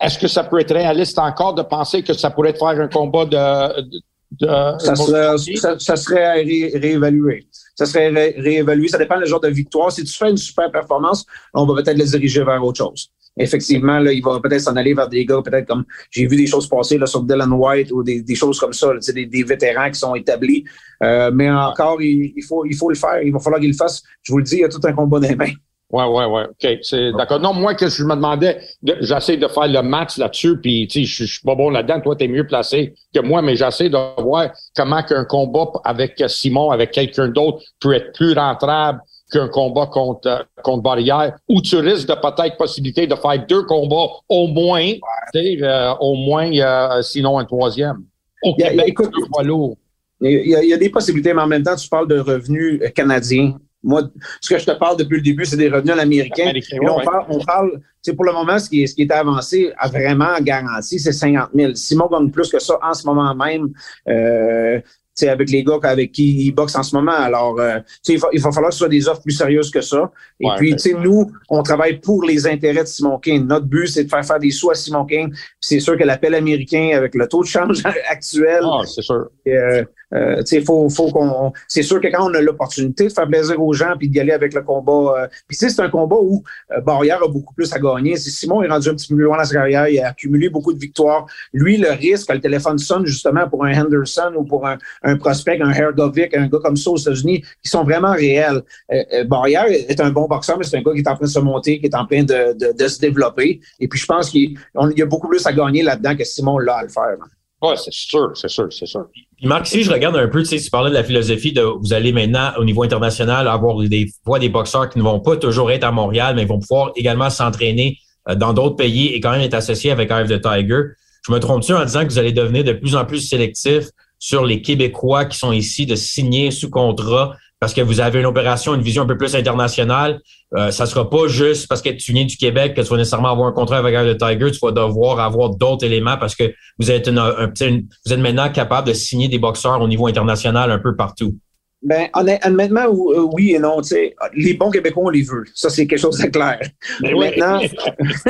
Est-ce que ça peut être réaliste encore de penser que ça pourrait faire un combat de... de, de- Ça serait, ça, ça serait à ré- réévaluer. Ça serait ré- réévalué. Ça dépend du genre de victoire. Si tu fais une super performance, on va peut-être le diriger vers autre chose. Effectivement, là, il va peut-être s'en aller vers des gars, peut-être comme j'ai vu des choses passer là, sur Dylan White ou des, des choses comme ça, là, des, des vétérans qui sont établis. Euh, mais encore, il, faut, il faut le faire. Il va falloir qu'il le fasse. Je vous le dis, il y a tout un combat les mains. Ouais, ouais, ouais. OK, c'est d'accord. Non, moi, que je me demandais, de- j'essaie de faire le match là-dessus, puis tu sais, je je suis pas bon là-dedans. Toi, t'es mieux placé que moi, mais j'essaie de voir comment qu'un combat avec Simon, avec quelqu'un d'autre, peut être plus rentrable qu'un combat contre euh, contre Barrière, où tu risques de peut-être possibilité de faire deux combats au moins, tu sais, euh, au moins, euh, sinon un troisième. Au Il y a- Québec, écoute- deux poids lourds. Il y, a, il y a des possibilités, mais en même temps, tu parles de revenus canadiens. Moi, ce que je te parle depuis le début, c'est des revenus américains. Américain, Puis là, ouais, on parle, on parle tu sais, pour le moment, ce qui est, ce qui est avancé, à vraiment garanti, c'est 50 000. Simon gagne plus que ça en ce moment même. Euh, tu sais, avec les gars avec qui il boxe en ce moment. Alors, euh, tu sais, il, va, il va falloir que ce soit des offres plus sérieuses que ça. Et Ouais, puis, ouais. tu sais, nous, on travaille pour les intérêts de Simon King. Notre but, c'est de faire faire des sous à Simon King. C'est sûr que l'appel américain, avec le taux de change (laughs) actuel, Ah, c'est sûr. euh, euh, faut, faut qu'on. C'est sûr que quand on a l'opportunité de faire plaisir aux gens puis d'y aller avec le combat. euh, puis c'est un combat où euh, Barrière a beaucoup plus à gagner. Si Simon est rendu un petit peu plus loin dans sa carrière, il a accumulé beaucoup de victoires. Lui, le risque que le téléphone sonne justement pour un Henderson ou pour un, un prospect, un Hergovic, un gars comme ça aux États-Unis, qui sont vraiment réels. Euh, euh, Barrière est un bon boxeur, mais c'est un gars qui est en train de se monter, qui est en train de, de, de se développer. Et puis je pense qu'il y a beaucoup plus à gagner là-dedans que Simon l'a à le faire. Ouais, c'est sûr, c'est sûr, c'est sûr. Puis Marc, si je regarde un peu, tu sais, tu parlais de la philosophie de vous allez maintenant au niveau international avoir des fois des boxeurs qui ne vont pas toujours être à Montréal, mais vont pouvoir également s'entraîner euh, dans d'autres pays et quand même être associés avec Eye the Tiger. Je me trompe-tu en disant que vous allez devenir de plus en plus sélectif sur les Québécois qui sont ici de signer sous contrat parce que vous avez une opération, une vision un peu plus internationale. Euh, ça sera pas juste parce que tu viens du Québec que tu vas nécessairement avoir un contrat avec the Tiger. Tu vas devoir avoir d'autres éléments parce que vous êtes, vous êtes maintenant capable de signer des boxeurs au niveau international un peu partout. Ben, honnêt- honnêtement, euh, oui et non. Tu sais, les bons Québécois, on les veut. Ça, c'est quelque chose de clair. Mais maintenant, (laughs)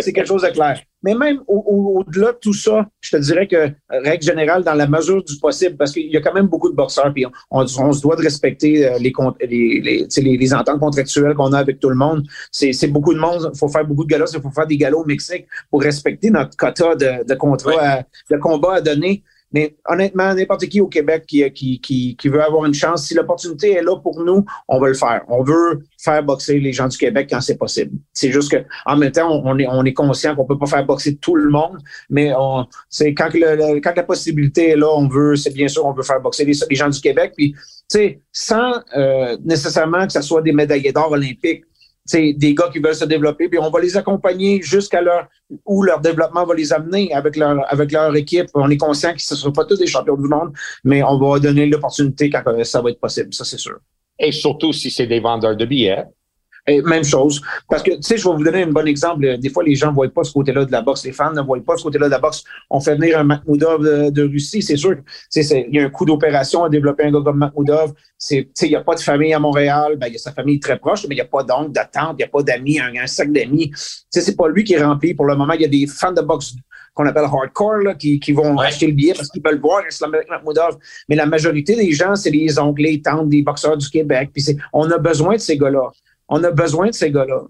c'est quelque chose de clair. Mais même au- au- au-delà de tout ça, je te dirais que, euh, règle générale, dans la mesure du possible, parce qu'il y a quand même beaucoup de boxeurs, puis on, on- on se doit de respecter euh, les, les, les, les, les ententes contractuelles qu'on a avec tout le monde. C'est beaucoup de monde. Il faut faire beaucoup de galas. Il faut faire des galas au Mexique pour respecter notre quota de, de contrat, à- de combat à donner. Mais honnêtement, n'importe qui au Québec qui, qui, qui, qui veut avoir une chance, si l'opportunité est là pour nous, on va le faire. On veut faire boxer les gens du Québec quand c'est possible. C'est juste que en même temps, on est, on est conscient qu'on peut pas faire boxer tout le monde, mais on, c'est quand, le, quand la possibilité est là, on veut, c'est bien sûr, on veut faire boxer les, les gens du Québec. Puis, tu sais, sans euh, nécessairement que ce soit des médaillés d'or olympiques, des gars qui veulent se développer, puis on va les accompagner jusqu'à leur où leur développement va les amener avec leur avec leur équipe. On est conscient que ce ne seront pas tous des champions du monde, mais on va donner l'opportunité quand ça va être possible, ça c'est sûr. Et surtout si c'est des vendeurs de billets. Et même chose. Parce que, tu sais, je vais vous donner un bon exemple. Des fois, les gens ne voient pas ce côté-là de la boxe. Les fans ne voient pas ce côté-là de la boxe. On fait venir un Makhmoudov de, de Russie. C'est sûr il y a un coup d'opération à développer un gars comme Makhmoudov. Il n'y a pas de famille à Montréal. Ben, il y a sa famille très proche, mais il n'y a pas d'oncle, d'attente, il n'y a pas d'amis, un, un, sac d'amis. C'est pas lui qui est rempli. Pour le moment, il y a des fans de boxe qu'on appelle hardcore, là, qui, qui vont acheter le billet parce qu'ils veulent voir avec Makhmoudov. Mais la majorité des gens, c'est les oncles, les tantes des boxeurs du Québec. Puis on a besoin de ces gars-là. On a besoin de ces gars-là.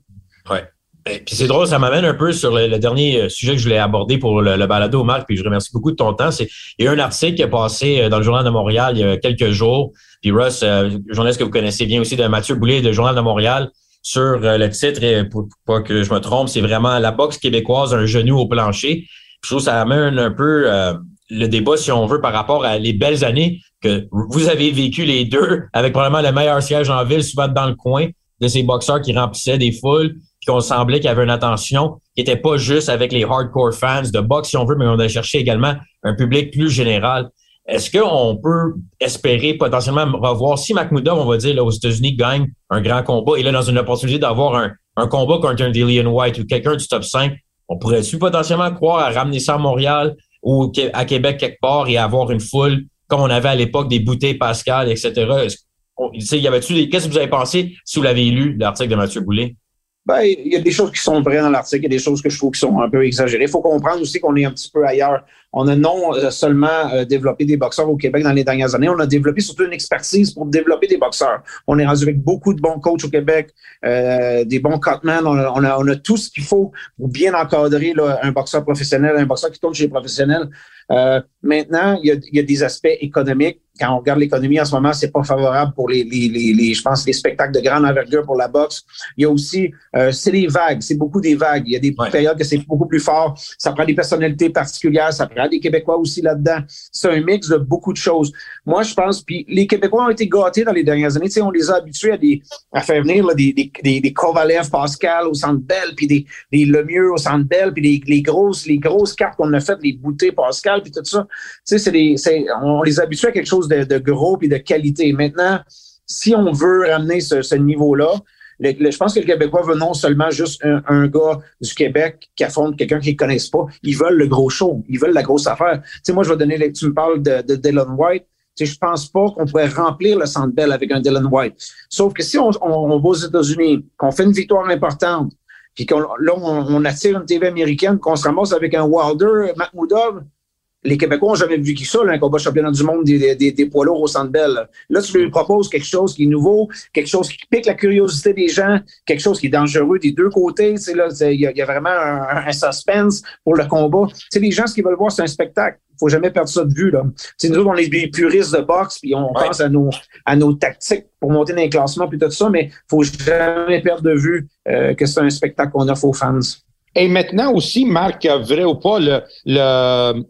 Oui. Puis c'est drôle, ça m'amène un peu sur le, dernier euh, sujet que je voulais aborder pour le, le, balado, Marc, puis je remercie beaucoup de ton temps. Il y a un article qui est passé euh, dans le Journal de Montréal il y a quelques jours. Puis Russ, euh, journaliste que vous connaissez bien aussi, de Mathieu Boulet de Journal de Montréal, sur le titre, et pour, pas que je me trompe, c'est vraiment la boxe québécoise, un genou au plancher. Je trouve que ça amène un peu le débat, si on veut, par rapport à les belles années que vous avez vécues les deux, avec probablement le meilleur siège en ville, souvent dans le coin de ces boxeurs qui remplissaient des foules, puis qu'on semblait qu'il y avait une attention qui était pas juste avec les hardcore fans de boxe, si on veut, mais on a cherché également un public plus général. Est-ce qu'on peut espérer potentiellement revoir si Makhmoudov, on va dire, là, aux États-Unis, gagne un grand combat et là, dans une opportunité d'avoir un, un combat contre un Dillian White ou quelqu'un du top 5, on pourrait-tu potentiellement croire à ramener ça à Montréal ou à Québec quelque part et avoir une foule comme on avait à l'époque des bouteilles Pascal, etc y avait-tu qu'est-ce que vous avez pensé si vous l'avez lu, l'article de Mathieu Boulet? Ben, il y a des choses qui sont vraies dans l'article, il y a des choses que je trouve qui sont un peu exagérées. Il faut comprendre aussi qu'on est un petit peu ailleurs. On a non euh, seulement euh, développé des boxeurs au Québec dans les dernières années, on a développé surtout une expertise pour développer des boxeurs. On est rendu avec beaucoup de bons coachs au Québec, euh, des bons cutmen. On a, on, a, on a tout ce qu'il faut pour bien encadrer là, un boxeur professionnel, un boxeur qui tourne chez les professionnels. Euh, maintenant, il y, a, il y, a, des aspects économiques. Quand on regarde l'économie en ce moment, c'est pas favorable pour les, les, les, je pense, les spectacles de grande envergure pour la boxe. Il y a aussi, euh, c'est des vagues, c'est beaucoup des vagues. Il y a des périodes que c'est beaucoup plus fort. Ça prend des personnalités particulières, ça prend des Québécois aussi là-dedans. C'est un mix de beaucoup de choses. Moi, je pense, puis les Québécois ont été gâtés dans les dernières années. Tu sais, on les a habitués à, des, à faire venir là, des, des, des, des Kovalev, Pascal au Centre Bell, puis des, des Lemieux au Centre Bell, puis les, les grosses, les grosses cartes qu'on a faites, les bouteilles Pascal puis tout ça. Tu sais, c'est on les habitue à quelque chose de, de gros puis de qualité. Maintenant, si on veut ramener ce, niveau-là, je pense que les Québécois veulent non seulement juste un, gars du Québec qui affronte quelqu'un qu'ils ne connaissent pas. Ils veulent le gros show. Ils veulent la grosse affaire. Tu sais, moi, je vais donner, tu me parles de, Dylan White. Tu sais, je pense pas qu'on pourrait remplir le Centre Bell avec un Dylan White. Sauf que si on, va aux États-Unis, qu'on fait une victoire importante, puis qu'on là, on, attire une TV américaine, qu'on se ramasse avec un Wilder, Makhmoudov, les Québécois n'ont jamais vu qui ça, là, un combat championnat du monde des, des, des poids lourds au Centre Bell. Là, tu lui proposes quelque chose qui est nouveau, quelque chose qui pique la curiosité des gens, quelque chose qui est dangereux des deux côtés. Il y, y, a vraiment un, un, suspense pour le combat. sais, les gens, ce qu'ils veulent voir, c'est un spectacle. faut jamais perdre ça de vue. Là. T'sais, nous autres, on est des puristes de boxe, puis on ouais. pense à nos, à nos tactiques pour monter dans les classements, puis tout ça, mais faut jamais perdre de vue euh, que c'est un spectacle qu'on offre aux fans. Et maintenant aussi, Marc, vrai ou pas, le, le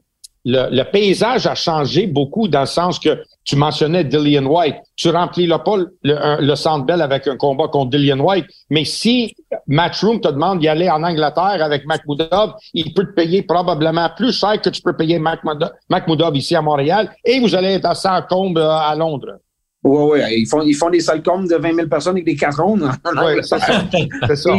le, le, paysage a changé beaucoup dans le sens que tu mentionnais Dillian White. Tu remplis le pas le, le Centre Bell avec un combat contre Dillian White, mais si Matchroom te demande d'y aller en Angleterre avec Makhmoudov, il peut te payer probablement plus cher que tu peux payer Makhmoudov ici à Montréal et vous allez être à Saint-Combe euh, à Londres. Oui, oui. Ils font, ils font des salcombes de 20 000 personnes avec des cartons. (laughs) Oui, c'est ça. ça.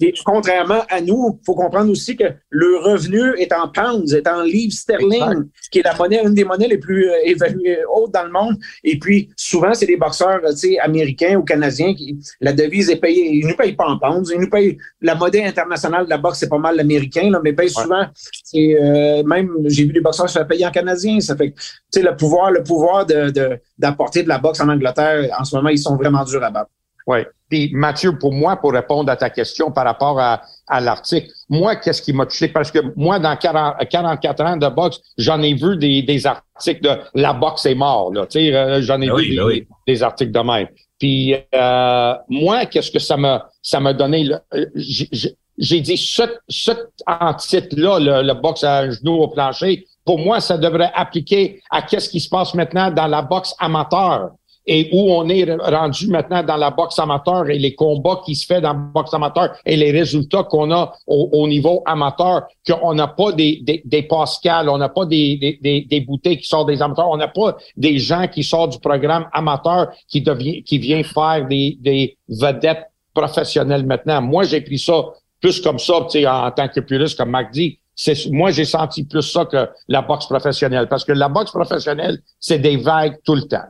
Et, contrairement à nous, il faut comprendre aussi que le revenu est en pounds, est en livres sterling, exact. qui est la monnaie, une des monnaies les plus euh, évaluées hautes dans le monde. Et puis, souvent, c'est des boxeurs américains ou canadiens qui, la devise est payée. Ils ne nous payent pas en pounds. Ils nous payent, la monnaie internationale de la boxe, c'est pas mal l'américain, mais payent ouais. souvent, c'est, euh, même, j'ai vu des boxeurs se faire payer en canadien. Ça fait que, tu sais, le pouvoir, le pouvoir de, de, d'apporter de la boxe en Angleterre, en ce moment, ils sont vraiment durs à battre. Oui. Puis Mathieu, pour moi, pour répondre à ta question par rapport à, à l'article, moi, qu'est-ce qui m'a touché? Parce que moi, dans 40, 44 ans de boxe, j'en ai vu des, des articles de la boxe est mort. Là. Tu sais, euh, j'en ai Ben vu oui, des, ben oui. des articles de même. Puis euh, moi, qu'est-ce que ça m'a ça m'a donné? Euh, j'ai- dit ce, ce en titre-là, le, le boxe à genoux au plancher, pour moi, ça devrait appliquer à qu'est-ce qui se passe maintenant dans la boxe amateur et où on est rendu maintenant dans la boxe amateur et les combats qui se fait dans la boxe amateur et les résultats qu'on a au, au niveau amateur, qu'on n'a pas des, des, des Pascal, on n'a pas des, des, des, bouteilles qui sortent des amateurs, on n'a pas des gens qui sortent du programme amateur qui devient, qui vient faire des, des vedettes professionnelles maintenant. Moi, j'ai pris ça plus comme ça, en, en tant que puriste, comme Marc dit. Moi, j'ai senti plus ça que la boxe professionnelle. Parce que la boxe professionnelle, c'est des vagues tout le temps.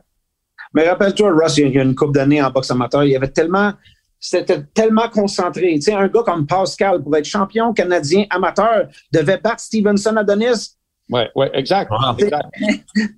Mais rappelle-toi, Russ, il y a une couple d'années en boxe amateur, il y avait tellement, c'était tellement concentré. Tu sais, un gars comme Pascal, pour être champion canadien amateur, devait battre Stevenson Adonis. Ouais, ouais, exact.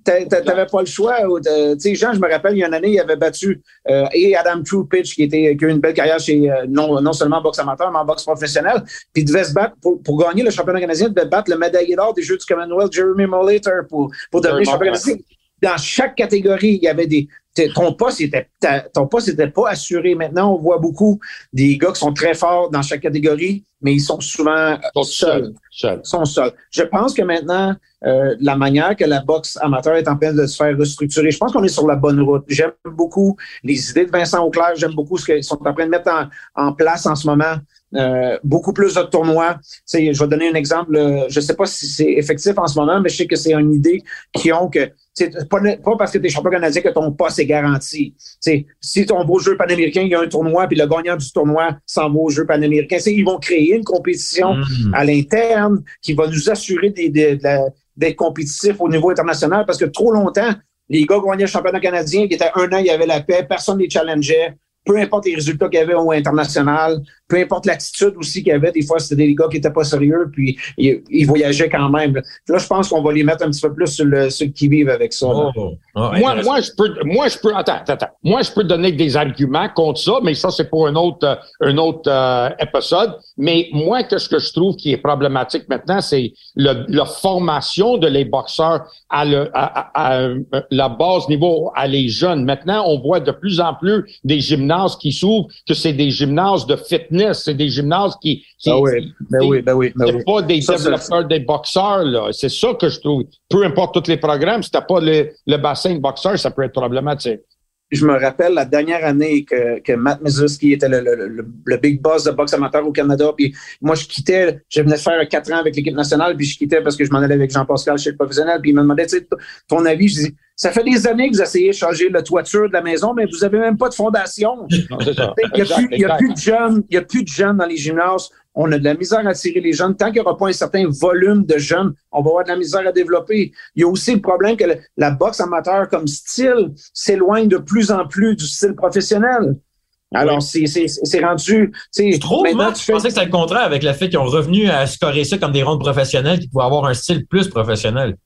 T'a- T'avais pas le choix. Tu sais, Jean, je me rappelle, il y a une année, il avait battu euh, et Adam Trupich, qui, était, qui a eu une belle carrière chez euh, non, non seulement en boxe amateur, mais en boxe professionnelle. Puis il devait se battre pour, pour gagner le championnat canadien, il devait battre le médaillé d'or des Jeux du Commonwealth, Jeremy Molater, pour, pour devenir champion canadien. Dans chaque catégorie, il y avait des. Ton poste était, ta- ton poste n'était pas assuré. Maintenant, on voit beaucoup des gars qui sont très forts dans chaque catégorie, mais ils sont souvent Sont seuls seuls. Seuls. sont seuls. Je pense que maintenant, euh, la manière que la boxe amateur est en train de se faire restructurer, je pense qu'on est sur la bonne route. J'aime beaucoup les idées de Vincent Auclair, j'aime beaucoup ce qu'ils sont en train de mettre en, en place en ce moment. Euh, beaucoup plus de tournois. Tu sais, je vais donner un exemple. euh, Je ne sais pas si c'est effectif en ce moment, mais je sais que c'est une idée qui ont que c'est pas, pas parce que tu es champion canadien que ton poste est garanti. Tu sais, si ton beau jeu panaméricain, il y a un tournoi, puis le gagnant du tournoi s'en va au jeu panaméricain, ils vont créer une compétition Mm. à l'interne qui va nous assurer des- des- d'être compétitifs au niveau international parce que trop longtemps, les gars gagnaient le championnat canadien, qui était un an, il y avait la paix, personne ne les challengeait. Peu importe les résultats qu'il y avait au international, peu importe l'attitude aussi qu'il y avait, des fois, c'était des gars qui n'étaient pas sérieux, puis ils, ils voyageaient quand même. Là, je pense qu'on va les mettre un petit peu plus sur le, sur le qui-vive avec ça. Oh. Ah, Moi, moi, je peux, moi, je peux, attends, attends, attends. Moi, je peux donner des arguments contre ça, mais ça, c'est pour un autre, euh, un autre euh, épisode. Mais moi, que ce que je trouve qui est problématique maintenant, c'est la formation de les boxeurs à, le, à, à- à, euh, la base niveau, à les jeunes. Maintenant, on voit de plus en plus des gymnases qui s'ouvrent, que c'est des gymnases de fitness, c'est des gymnases qui, qui- Ah oui, ben oui, ben oui, ben c'est oui. pas des Ça, développeurs, des boxeurs, là. C'est ça que je trouve. Peu importe tous les programmes, si t'as pas le, le bassin de boxeurs, ça peut être problématique. je me rappelle la dernière année que, que Matt Mizuski était le, le, le, le big boss de boxe amateur au Canada. Puis moi, je quittais, je venais de faire quatre ans avec l'équipe nationale, puis je quittais parce que je m'en allais avec Jean-Pascal chez le professionnel. Puis il me demandait, tu sais, ton avis, je dis, ça fait des années que vous essayez de changer la toiture de la maison, mais vous avez même pas de fondation. Il n'y a, plus- a de jeunes, il y a plus de jeunes dans les gymnases. On a de la misère à attirer les jeunes. Tant qu'il n'y aura pas un certain volume de jeunes, on va avoir de la misère à développer. Il y a aussi le problème que le- la boxe amateur comme style s'éloigne de plus en plus du style professionnel. Alors, c'est- rendu. Je trouve, maintenant, tu je pensais que c'était le contraire avec le fait qu'ils ont revenu à scorer ça comme des rondes professionnelles qui pouvaient avoir un style plus professionnel.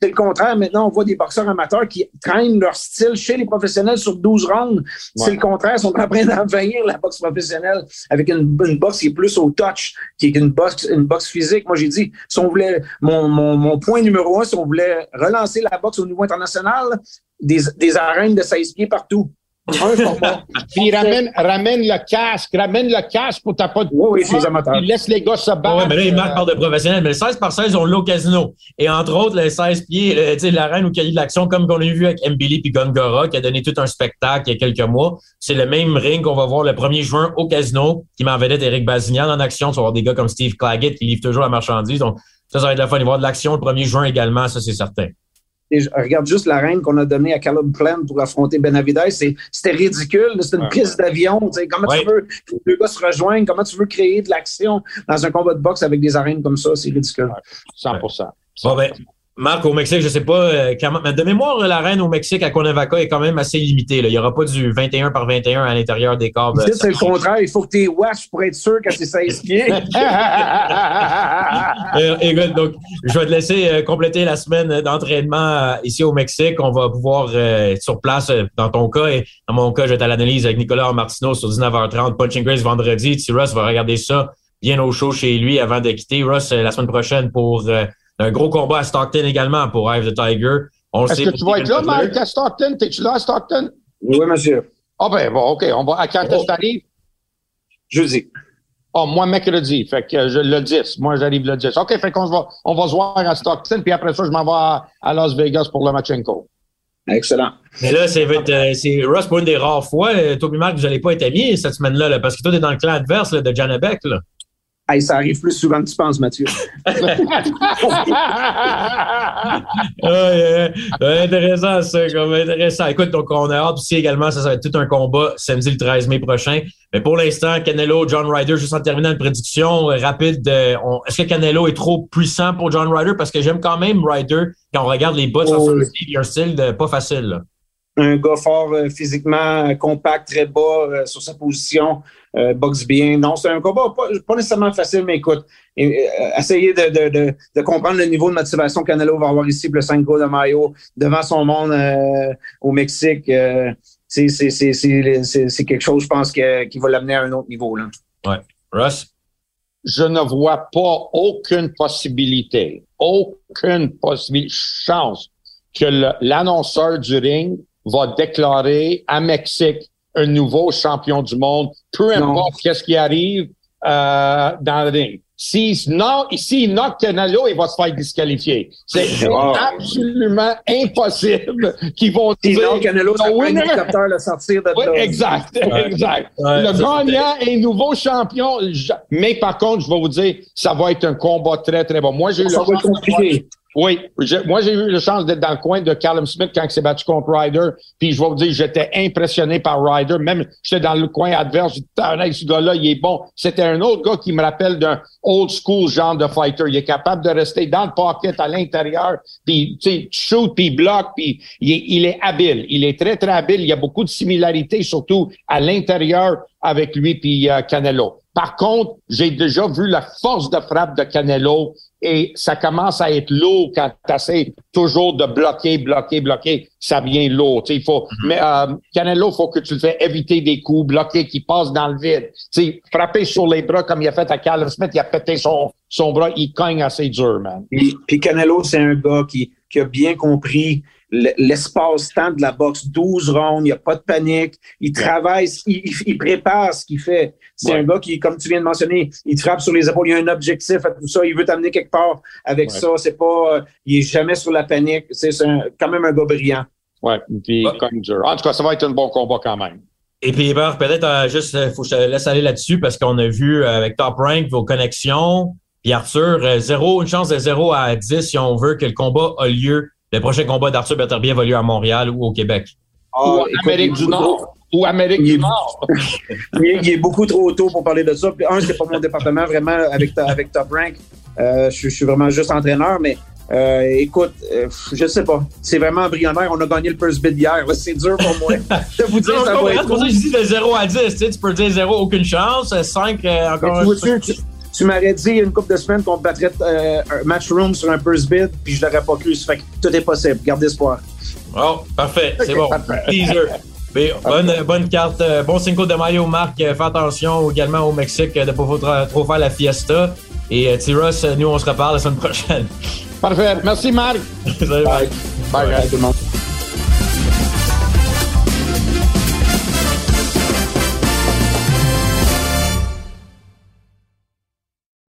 C'est le contraire. Maintenant, on voit des boxeurs amateurs qui traînent leur style chez les professionnels sur 12 rounds. C'est le contraire. Ils sont en train d'envahir la boxe professionnelle avec une, une boxe qui est plus au touch, qui est une boxe, une boxe physique. Moi, j'ai dit, si on voulait, mon, mon, mon point numéro un, si on voulait relancer la boxe au niveau international, des, des arènes de 16 pieds partout. Puis ramène, ramène le casque, ramène le casque pour t'as pas de. Oui, oui, c'est les amateurs. Puis laisse les gars se battre. Ouais, mais là, ils marquent Euh, par de professionnels. Mais le 16 par 16, on l'a au casino. Et entre autres, le 16 pieds, le- tu sais, l'arène où il y a eu de l'action, comme on a vu avec Mbili puis Gongora, qui a donné tout un spectacle il y a quelques mois. C'est le même ring qu'on va voir le 1er juin au casino, qui m'en vedette Eric Bazignan en action. Tu vas voir des gars comme Steve Claggett qui livrent toujours la marchandise. Donc, ça, ça va être la fun. Il va y avoir de l'action le 1er juin également, ça, c'est certain. Et je regarde juste la reine qu'on a donnée à Caleb Plant pour affronter Benavidez. C'est- C'était ridicule. C'était une piste d'avion. Tu sais, Comment Ouais. tu veux que les deux gars se rejoignent? Comment tu veux créer de l'action dans un combat de boxe avec des arènes comme ça? C'est ridicule. 100 Bon, ben, Marc, au Mexique, je sais pas euh, comment. Mais de mémoire, la reine au Mexique à Cuernavaca est quand même assez limitée. Là. Il n'y aura pas du 21 par 21 à l'intérieur des câbles. Ici, c'est le contraire. Il faut que tu watch pour être sûr que c'est 16 pieds. (laughs) Euh, écoute, donc, je vais te laisser euh, compléter la semaine d'entraînement euh, ici au Mexique. On va pouvoir euh, être sur place euh, dans ton cas. Et dans mon cas, je vais être à l'analyse avec Nicolas Martineau sur 19h30. Punching Grace vendredi. T. Russ va regarder ça bien au chaud chez lui avant de quitter. Russ, euh, la semaine prochaine pour euh, un gros combat à Stockton également pour Ive the Tiger. On Est-ce sait que tu vas être là. Mike, à Stockton? T'es-tu là à Stockton? oui, monsieur. Ah ben bon, OK. On va, à quand est-ce que t'arrives? Jeudi. Ah, moi, mercredi. Fait que je, le 10. Moi, j'arrive le 10. OK, fait qu'on va, on va se voir à Stockton, puis après ça, je m'en vais à, à Las Vegas pour le Machenko. Excellent. Mais là, c'est euh, c'est Russ pour une des rares fois. Euh, toi et Marc, vous n'allez pas être amis cette semaine-là, là, parce que toi, t'es dans le clan adverse là, de Janabek. Là. Hey, ça arrive plus souvent que tu penses, Mathieu. (laughs) Ouais, intéressant, ça, comme intéressant. Écoute, donc on a hâte aussi également, ça, ça va être tout un combat samedi le 13 mai prochain. Mais pour l'instant, Canelo, John Ryder, juste en terminant une prédiction euh, rapide, de- on- est-ce que Canelo est trop puissant pour John Ryder? Parce que j'aime quand même Ryder quand on regarde les son Oh, oui. il a un style de, pas facile. là. un gars fort euh, physiquement, euh, compact, très bas euh, sur sa position, euh, boxe bien. Non, c'est un combat pas, pas nécessairement facile, mais écoute, et, euh, essayez de, de, de, de comprendre le niveau de motivation que Canelo va avoir ici pour le 5 de Mayo devant son monde euh, au Mexique. euh, c'est c'est- c'est- c'est- c'est- c'est quelque chose, je pense, que- qui va l'amener à un autre niveau. Là. Russ? je ne vois pas aucune possibilité, aucune possibilité, chance que l'annonceur du ring va déclarer à Mexique un nouveau champion du monde, peu importe qu'est-ce qui arrive euh, dans le ring. S'il non, s'il knock Canelo, il va se faire disqualifier. C'est Wow. absolument impossible qu'ils vont Sinon, dire Canelo, ça un hélicoptère le sortir de oui, exact, Ouais. (laughs) exact. Ouais, le gagnant est nouveau champion. Je- Mais par contre, je vais vous dire, ça va être un combat très, très bon. Moi, j'ai eu Ça le va être compliqué. Oui, moi, j'ai eu la chance d'être dans le coin de Callum Smith quand il s'est battu contre Ryder. Puis je vais vous dire, j'étais impressionné par Ryder. Même, j'étais dans le coin adverse. J'ai dit, ce gars-là, il est bon. C'était un autre gars qui me rappelle d'un old school genre de fighter. Il est capable de rester dans le pocket à l'intérieur. Puis, tu sais, shoot, puis bloque. Puis il est, il est habile. Il est très, très habile. Il y a beaucoup de similarités, surtout à l'intérieur avec lui puis euh, Canelo. Par contre, j'ai déjà vu la force de frappe de Canelo et ça commence à être lourd quand tu essaies toujours de bloquer, bloquer, bloquer. Ça devient lourd. Tu sais, il faut, Mais euh, Canelo, faut que tu le fais éviter des coups, bloquer, qui passe dans le vide. Tu sais, frapper sur les bras comme il a fait à Callum Smith, il a pété son, son bras, il cogne assez dur, man. Puis, puis Canelo, c'est un gars qui, qui a bien compris l'espace-temps de la boxe. 12 rondes, il n'y a pas de panique. Il travaille, il, il- il prépare ce qu'il fait. C'est Ouais. un gars qui, comme tu viens de mentionner, il te frappe sur les épaules. Il a un objectif à tout ça. Il veut t'amener quelque part avec Ouais. ça. C'est pas, euh, il est jamais sur la panique. C'est quand même un gars brillant. Ouais, puis Ouais. cogne dur. En tout cas, ça va être un bon combat quand même. Et puis, Hébert, peut-être euh, juste, euh, faut que je te laisse aller là-dessus parce qu'on a vu euh, avec Top Rank vos connexions. Puis Arthur, euh, zéro, une chance de 0 à 10 si on veut que le combat a lieu. Le prochain combat d'Arthur Beterbiev va lieu à Montréal ou au Québec. Ah, Ou écoute, Amérique du Nord. Ou Amérique Il est- du Nord. Il est, il est beaucoup trop tôt pour parler de ça. Puis un, c'est pas mon département vraiment avec, ta- avec Top Rank. Euh, je, je suis vraiment juste entraîneur, mais euh, écoute, euh, je sais pas. C'est vraiment embryonnaire. On a gagné le first bid hier. là. C'est dur pour moi (laughs) de vous dire Non, ça je va comprends, être c'est pour ça que je dis de 0 à 10. Tu, sais, tu peux dire 0, aucune chance. 5, encore Mais un tu tu, m'aurais dit il y a une couple de semaines qu'on battrait euh, un match room sur un first bid, puis je l'aurais pas cru. Ça fait que tout est possible. Garde espoir. Oh, parfait. C'est bon. parfait. Teaser. Mais bonne, bonne carte. euh, Bon Cinco de Mayo, Marc. Euh, Fais attention également au Mexique de ne pas trop, faire la fiesta. Et euh, nous, on se reparle la semaine prochaine. Parfait. Merci, Marc. (laughs) Salut, Marc. Bye, guys. Bye, tout le monde.